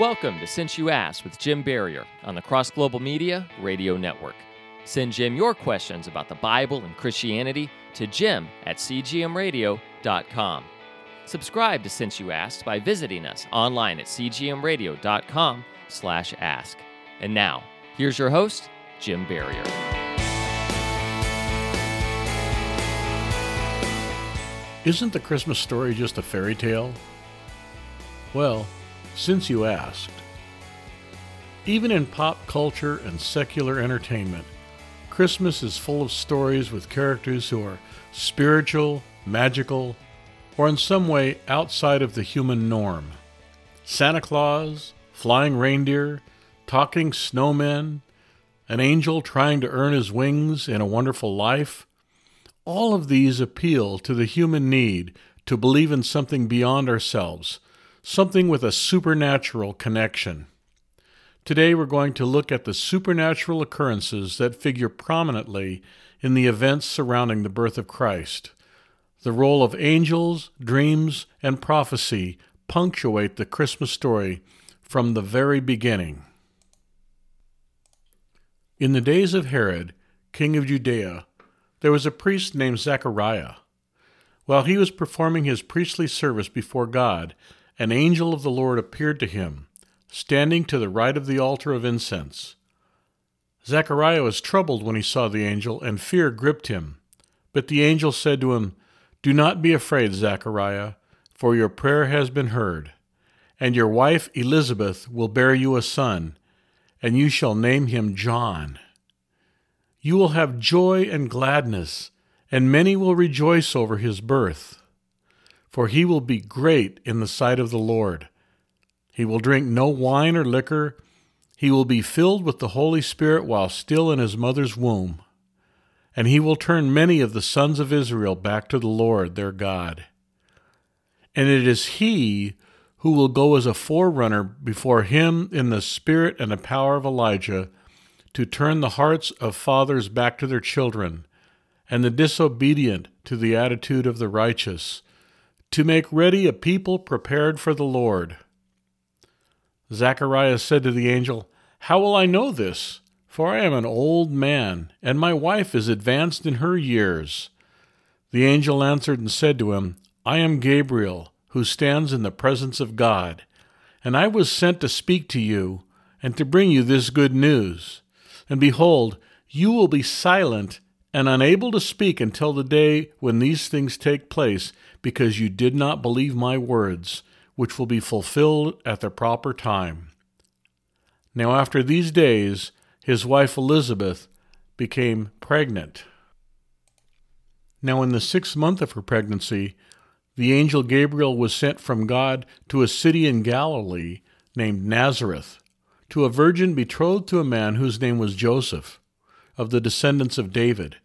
Welcome to Since You Asked with Jim Barrier on the Cross Global Media Radio Network. Send Jim your questions about the Bible and Christianity to jim at cgmradio.com. Subscribe to Since You Asked by visiting us online at cgmradio.com slash ask. And now, here's your host, Jim Barrier. Isn't the Christmas story just a fairy tale? Well, since you asked. Even in pop culture and secular entertainment, Christmas is full of stories with characters who are spiritual, magical, or in some way outside of the human norm. Santa Claus, flying reindeer, talking snowmen, an angel trying to earn his wings in a wonderful life. All of these appeal to the human need to believe in something beyond ourselves, something with a supernatural connection. Today we're going to look at the supernatural occurrences that figure prominently in the events surrounding the birth of Christ. The role of angels, dreams, and prophecy punctuate the Christmas story from the very beginning. In the days of Herod, king of Judea, there was a priest named Zechariah. While he was performing his priestly service before God, an angel of the Lord appeared to him standing to the right of the altar of incense. Zechariah was troubled when he saw the angel, and fear gripped him. But the angel said to him, Do not be afraid, Zechariah, for your prayer has been heard, and your wife Elizabeth will bear you a son, and you shall name him John. You will have joy and gladness, and many will rejoice over his birth. For he will be great in the sight of the Lord he will drink no wine or liquor. He will be filled with the Holy Spirit while still in his mother's womb. And he will turn many of the sons of Israel back to the Lord their God. And it is he who will go as a forerunner before him in the spirit and the power of Elijah to turn the hearts of fathers back to their children, and the disobedient to the attitude of the righteous, to make ready a people prepared for the Lord. Zacharias said to the angel, How will I know this? For I am an old man, and my wife is advanced in her years. The angel answered and said to him, I am Gabriel, who stands in the presence of God, and I was sent to speak to you, and to bring you this good news. And behold, you will be silent and unable to speak until the day when these things take place, because you did not believe my words which will be fulfilled at the proper time. Now, after these days, his wife Elizabeth became pregnant. Now, in the sixth month of her pregnancy, the angel Gabriel was sent from God to a city in Galilee named Nazareth, to a virgin betrothed to a man whose name was Joseph, of the descendants of David.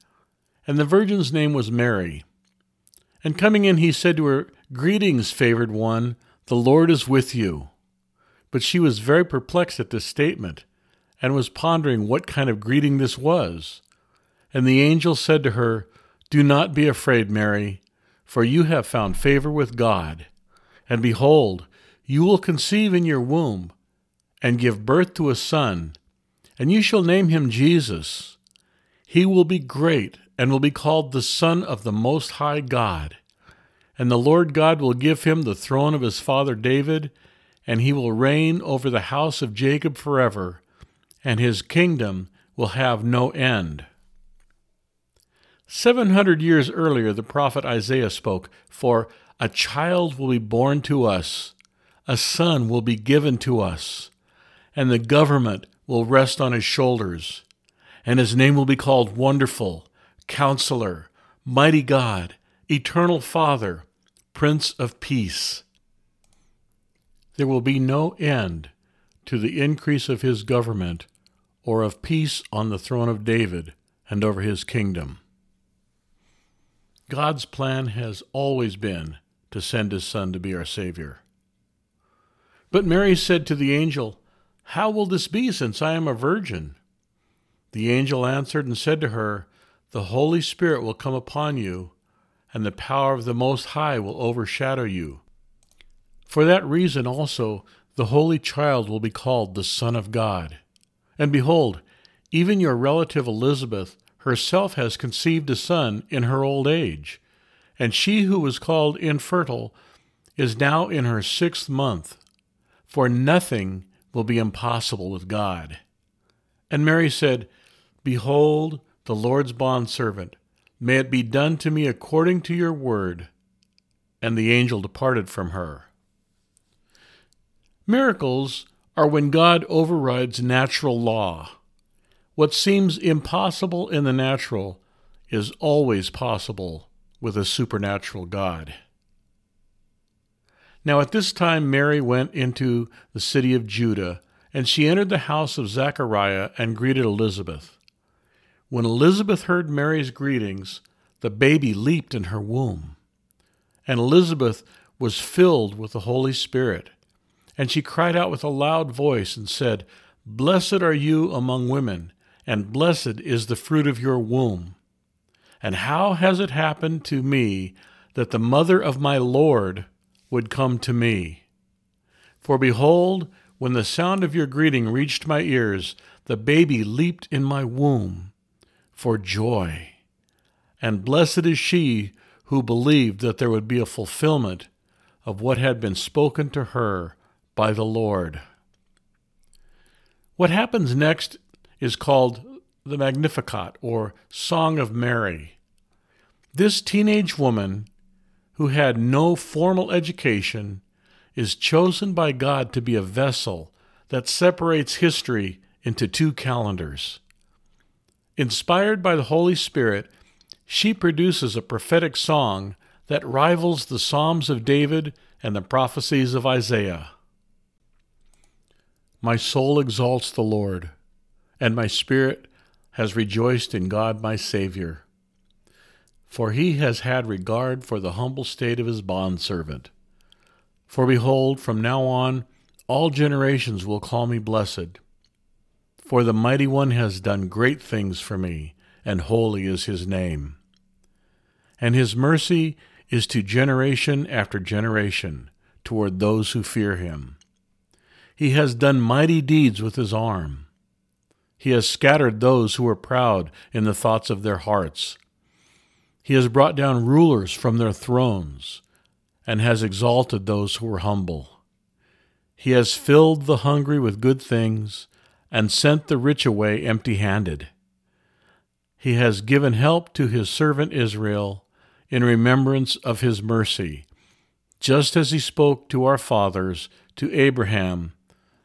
And the virgin's name was Mary. And coming in, he said to her, Greetings, favored one. The Lord is with you. But she was very perplexed at this statement, and was pondering what kind of greeting this was. And the angel said to her, Do not be afraid, Mary, for you have found favor with God. And behold, you will conceive in your womb, and give birth to a son, and you shall name him Jesus. He will be great, and will be called the Son of the Most High God and the Lord God will give him the throne of his father David, and he will reign over the house of Jacob forever, and his kingdom will have no end. Seven hundred years earlier, the prophet Isaiah spoke, For a child will be born to us, a son will be given to us, and the government will rest on his shoulders, and his name will be called Wonderful, Counselor, Mighty God, Eternal Father, Prince of Peace. There will be no end to the increase of his government or of peace on the throne of David and over his kingdom. God's plan has always been to send his Son to be our Savior. But Mary said to the angel, How will this be, since I am a virgin? The angel answered and said to her, The Holy Spirit will come upon you and the power of the Most High will overshadow you. For that reason also, the Holy Child will be called the Son of God. And behold, even your relative Elizabeth herself has conceived a son in her old age, and she who was called infertile is now in her sixth month, for nothing will be impossible with God. And Mary said, Behold, the Lord's bondservant, may it be done to me according to your word. And the angel departed from her. Miracles are when God overrides natural law. What seems impossible in the natural is always possible with a supernatural God. Now at this time Mary went into the city of Judah, and she entered the house of Zechariah and greeted Elizabeth. When Elizabeth heard Mary's greetings, the baby leaped in her womb. And Elizabeth was filled with the Holy Spirit. And she cried out with a loud voice and said, Blessed are you among women, and blessed is the fruit of your womb. And how has it happened to me that the mother of my Lord would come to me. For behold, when the sound of your greeting reached my ears, the baby leaped in my womb for joy. And blessed is she who believed that there would be a fulfillment of what had been spoken to her by the Lord. What happens next is called the Magnificat, or Song of Mary. This teenage woman who had no formal education, is chosen by God to be a vessel that separates history into two calendars. Inspired by the Holy Spirit, she produces a prophetic song that rivals the Psalms of David and the prophecies of Isaiah. My soul exalts the Lord, and my spirit has rejoiced in God my Savior for he has had regard for the humble state of his bondservant. For behold, from now on all generations will call me blessed. For the mighty one has done great things for me, and holy is his name. And his mercy is to generation after generation toward those who fear him. He has done mighty deeds with his arm. He has scattered those who were proud in the thoughts of their hearts. He has brought down rulers from their thrones and has exalted those who were humble. He has filled the hungry with good things and sent the rich away empty handed. He has given help to his servant Israel in remembrance of his mercy, just as he spoke to our fathers, to Abraham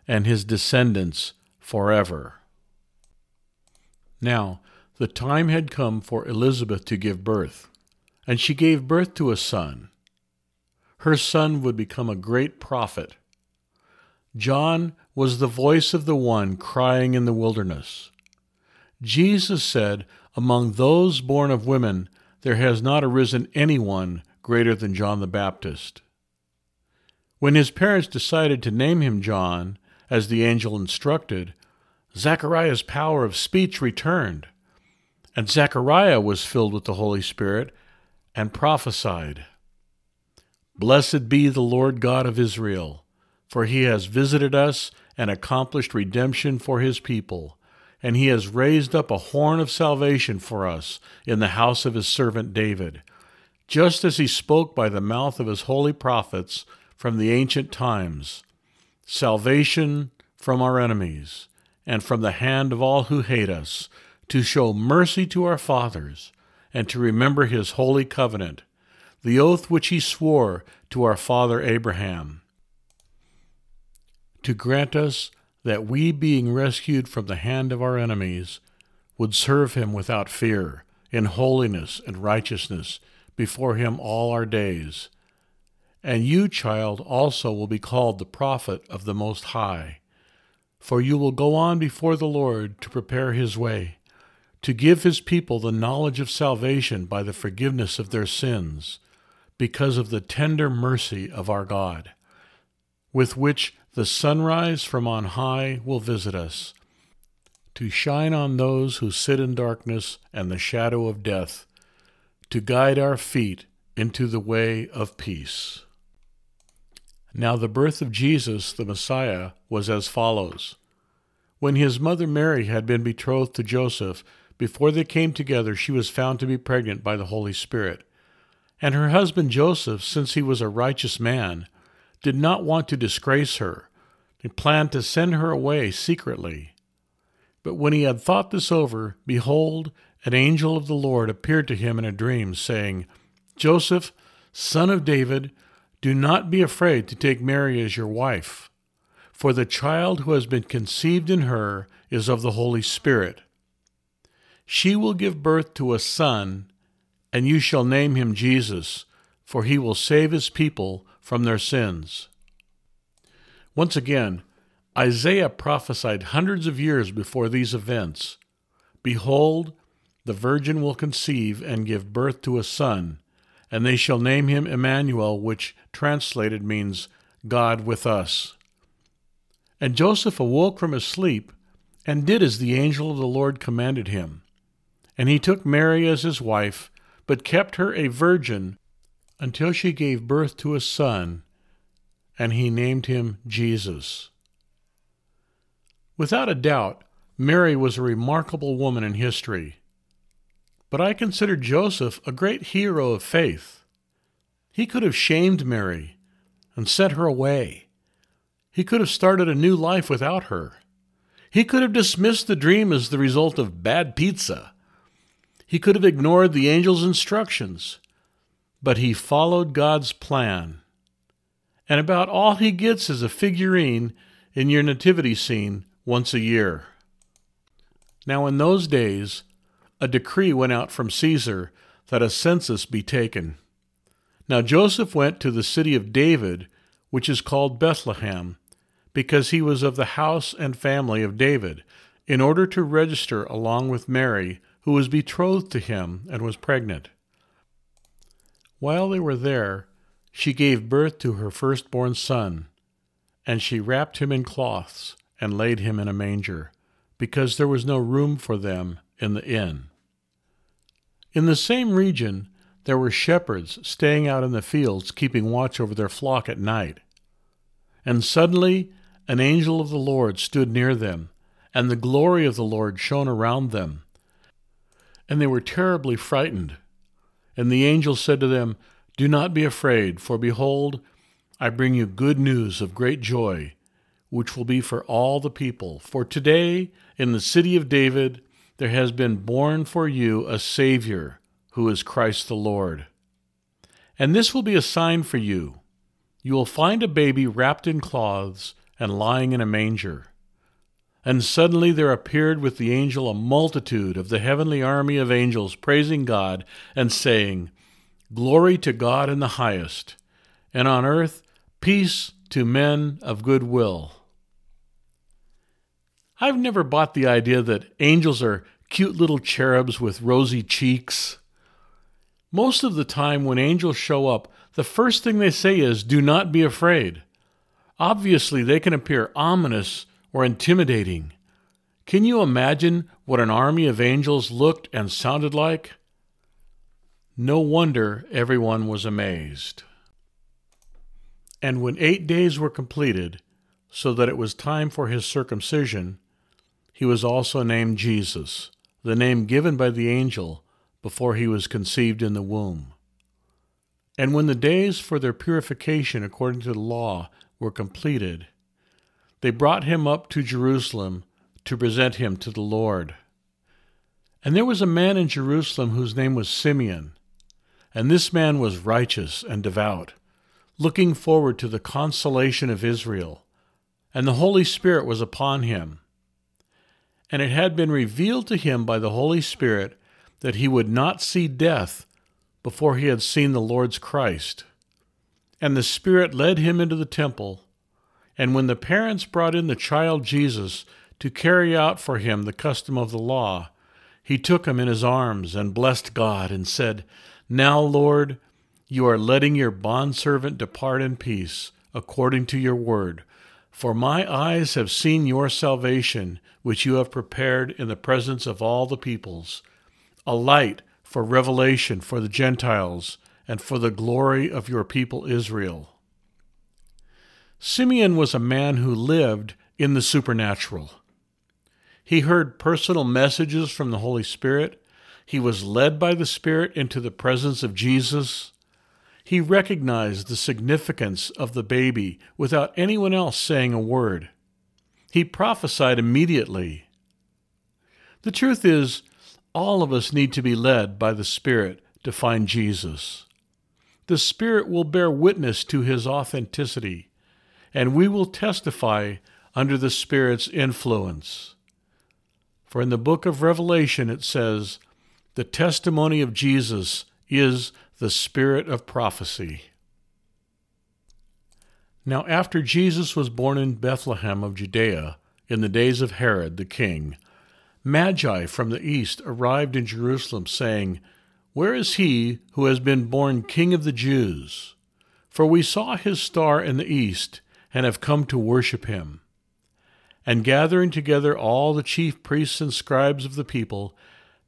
and his descendants forever. Now, the time had come for Elizabeth to give birth, and she gave birth to a son. Her son would become a great prophet. John was the voice of the one crying in the wilderness. Jesus said, Among those born of women, there has not arisen anyone greater than John the Baptist. When his parents decided to name him John, as the angel instructed, Zechariah's power of speech returned. And Zechariah was filled with the Holy Spirit and prophesied Blessed be the Lord God of Israel, for he has visited us and accomplished redemption for his people, and he has raised up a horn of salvation for us in the house of his servant David, just as he spoke by the mouth of his holy prophets from the ancient times. Salvation from our enemies, and from the hand of all who hate us to show mercy to our fathers, and to remember his holy covenant, the oath which he swore to our father Abraham, to grant us that we, being rescued from the hand of our enemies, would serve him without fear, in holiness and righteousness, before him all our days. And you, child, also will be called the prophet of the Most High, for you will go on before the Lord to prepare his way to give his people the knowledge of salvation by the forgiveness of their sins, because of the tender mercy of our God, with which the sunrise from on high will visit us, to shine on those who sit in darkness and the shadow of death, to guide our feet into the way of peace. Now, the birth of Jesus, the Messiah, was as follows. When his mother Mary had been betrothed to Joseph, before they came together, she was found to be pregnant by the Holy Spirit. And her husband Joseph, since he was a righteous man, did not want to disgrace her, and planned to send her away secretly. But when he had thought this over, behold, an angel of the Lord appeared to him in a dream, saying, Joseph, son of David, do not be afraid to take Mary as your wife, for the child who has been conceived in her is of the Holy Spirit. She will give birth to a son, and you shall name him Jesus, for he will save his people from their sins. Once again, Isaiah prophesied hundreds of years before these events Behold, the virgin will conceive and give birth to a son, and they shall name him Emmanuel, which translated means God with us. And Joseph awoke from his sleep and did as the angel of the Lord commanded him. And he took Mary as his wife, but kept her a virgin until she gave birth to a son, and he named him Jesus. Without a doubt, Mary was a remarkable woman in history. But I consider Joseph a great hero of faith. He could have shamed Mary and sent her away. He could have started a new life without her. He could have dismissed the dream as the result of bad pizza. He could have ignored the angel's instructions. But he followed God's plan. And about all he gets is a figurine in your nativity scene once a year. Now, in those days, a decree went out from Caesar that a census be taken. Now Joseph went to the city of David, which is called Bethlehem, because he was of the house and family of David, in order to register along with Mary, who was betrothed to him and was pregnant. While they were there, she gave birth to her firstborn son, and she wrapped him in cloths and laid him in a manger, because there was no room for them in the inn. In the same region, there were shepherds staying out in the fields, keeping watch over their flock at night. And suddenly an angel of the Lord stood near them, and the glory of the Lord shone around them. And they were terribly frightened. And the angel said to them, Do not be afraid, for behold, I bring you good news of great joy, which will be for all the people. For today, in the city of David, there has been born for you a Savior, who is Christ the Lord. And this will be a sign for you. You will find a baby wrapped in cloths and lying in a manger. And suddenly there appeared with the angel a multitude of the heavenly army of angels praising God and saying, Glory to God in the highest, and on earth peace to men of good will. I've never bought the idea that angels are cute little cherubs with rosy cheeks. Most of the time, when angels show up, the first thing they say is, Do not be afraid. Obviously, they can appear ominous or intimidating. Can you imagine what an army of angels looked and sounded like? No wonder everyone was amazed. And when eight days were completed, so that it was time for his circumcision, he was also named Jesus, the name given by the angel before he was conceived in the womb. And when the days for their purification according to the law were completed, they brought him up to Jerusalem to present him to the Lord. And there was a man in Jerusalem whose name was Simeon, and this man was righteous and devout, looking forward to the consolation of Israel, and the Holy Spirit was upon him and it had been revealed to him by the Holy Spirit that he would not see death before he had seen the Lord's Christ. And the Spirit led him into the temple. And when the parents brought in the child Jesus to carry out for him the custom of the law, he took him in his arms and blessed God and said, Now, Lord, you are letting your bondservant depart in peace, according to your word. For my eyes have seen your salvation, which you have prepared in the presence of all the peoples, a light for revelation for the Gentiles and for the glory of your people Israel. Simeon was a man who lived in the supernatural. He heard personal messages from the Holy Spirit. He was led by the Spirit into the presence of Jesus. He recognized the significance of the baby without anyone else saying a word. He prophesied immediately. The truth is, all of us need to be led by the Spirit to find Jesus. The Spirit will bear witness to his authenticity, and we will testify under the Spirit's influence. For in the book of Revelation it says, The testimony of Jesus is the spirit of prophecy. Now, after Jesus was born in Bethlehem of Judea, in the days of Herod the king, Magi from the east arrived in Jerusalem, saying, Where is he who has been born King of the Jews? For we saw his star in the east, and have come to worship him. And gathering together all the chief priests and scribes of the people,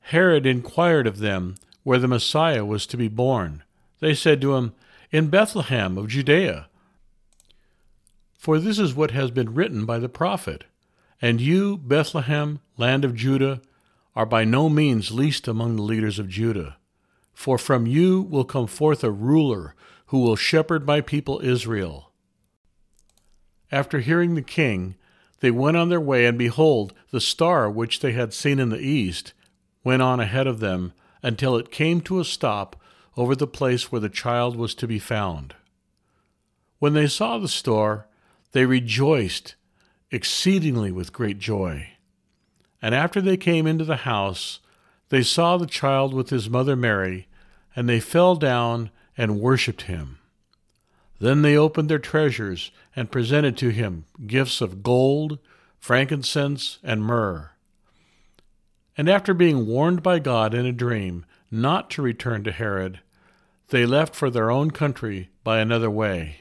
Herod inquired of them where the Messiah was to be born. They said to him, In Bethlehem of Judea. For this is what has been written by the prophet And you, Bethlehem, land of Judah, are by no means least among the leaders of Judah. For from you will come forth a ruler who will shepherd my people Israel. After hearing the king, they went on their way, and behold, the star which they had seen in the east went on ahead of them until it came to a stop over the place where the child was to be found. When they saw the star, they rejoiced exceedingly with great joy. And after they came into the house, they saw the child with his mother Mary, and they fell down and worshipped him. Then they opened their treasures and presented to him gifts of gold, frankincense, and myrrh. And after being warned by God in a dream not to return to Herod, they left for their own country by another way.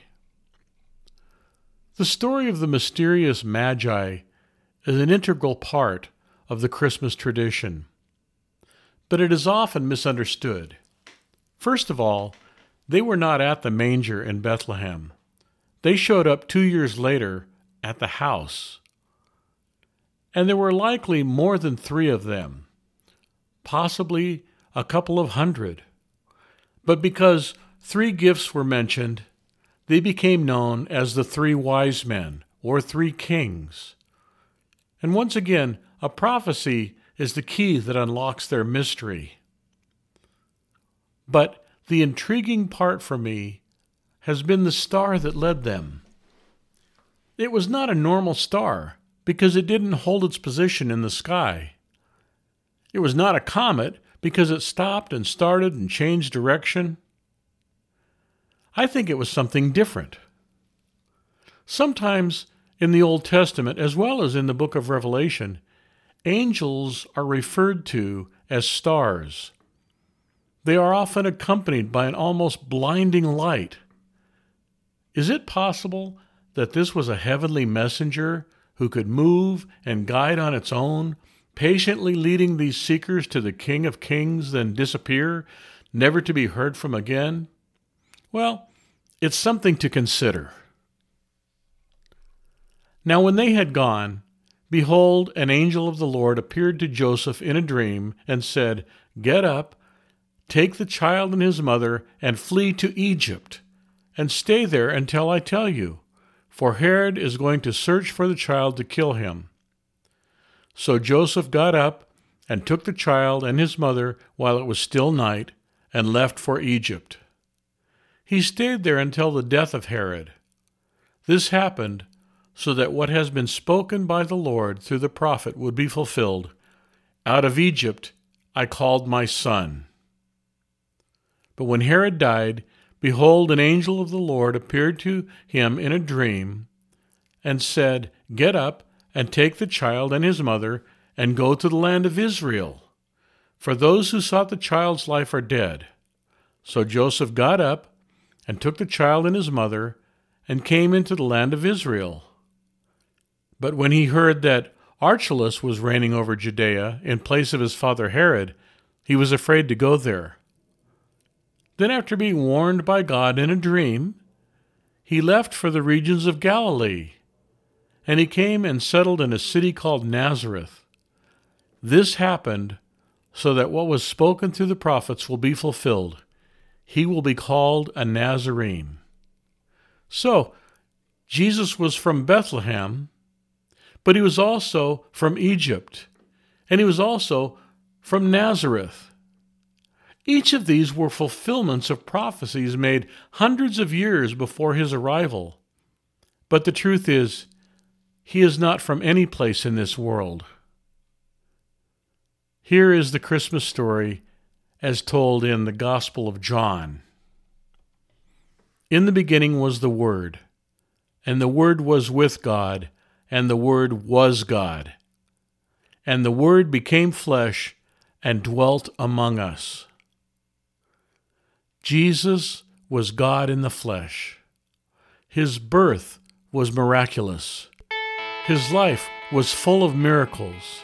The story of the mysterious Magi is an integral part of the Christmas tradition, but it is often misunderstood. First of all, they were not at the manger in Bethlehem. They showed up two years later at the house. And there were likely more than three of them, possibly a couple of hundred. But because three gifts were mentioned, they became known as the three wise men or three kings. And once again, a prophecy is the key that unlocks their mystery. But the intriguing part for me has been the star that led them. It was not a normal star because it didn't hold its position in the sky. It was not a comet because it stopped and started and changed direction. I think it was something different. Sometimes in the Old Testament, as well as in the book of Revelation, angels are referred to as stars. They are often accompanied by an almost blinding light. Is it possible that this was a heavenly messenger who could move and guide on its own, patiently leading these seekers to the King of Kings, then disappear, never to be heard from again? Well, it's something to consider. Now, when they had gone, behold, an angel of the Lord appeared to Joseph in a dream and said, Get up Take the child and his mother and flee to Egypt, and stay there until I tell you, for Herod is going to search for the child to kill him. So Joseph got up and took the child and his mother while it was still night, and left for Egypt. He stayed there until the death of Herod. This happened so that what has been spoken by the Lord through the prophet would be fulfilled Out of Egypt I called my son. But when Herod died, behold, an angel of the Lord appeared to him in a dream and said, Get up and take the child and his mother and go to the land of Israel. For those who sought the child's life are dead. So Joseph got up and took the child and his mother and came into the land of Israel. But when he heard that Archelaus was reigning over Judea in place of his father Herod, he was afraid to go there. Then, after being warned by God in a dream, he left for the regions of Galilee. And he came and settled in a city called Nazareth. This happened so that what was spoken through the prophets will be fulfilled. He will be called a Nazarene. So, Jesus was from Bethlehem, but he was also from Egypt, and he was also from Nazareth. Each of these were fulfillments of prophecies made hundreds of years before his arrival. But the truth is, he is not from any place in this world. Here is the Christmas story as told in the Gospel of John. In the beginning was the Word, and the Word was with God, and the Word was God. And the Word became flesh and dwelt among us. Jesus was God in the flesh. His birth was miraculous. His life was full of miracles.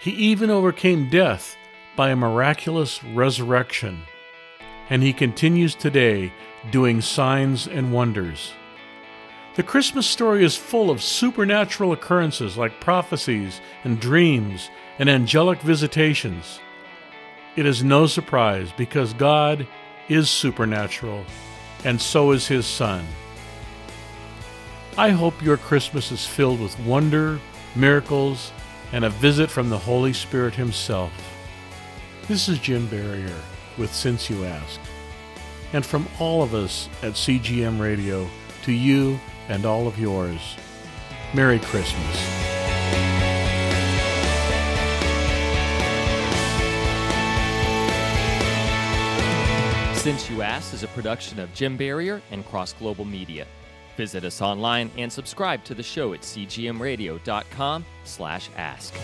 He even overcame death by a miraculous resurrection. And he continues today doing signs and wonders. The Christmas story is full of supernatural occurrences like prophecies and dreams and angelic visitations. It is no surprise because God is supernatural, and so is his Son. I hope your Christmas is filled with wonder, miracles, and a visit from the Holy Spirit Himself. This is Jim Barrier with Since You Asked. And from all of us at CGM Radio, to you and all of yours, Merry Christmas. Since You Asked is a production of Jim Barrier and Cross Global Media. Visit us online and subscribe to the show at cgmradio.com slash ask.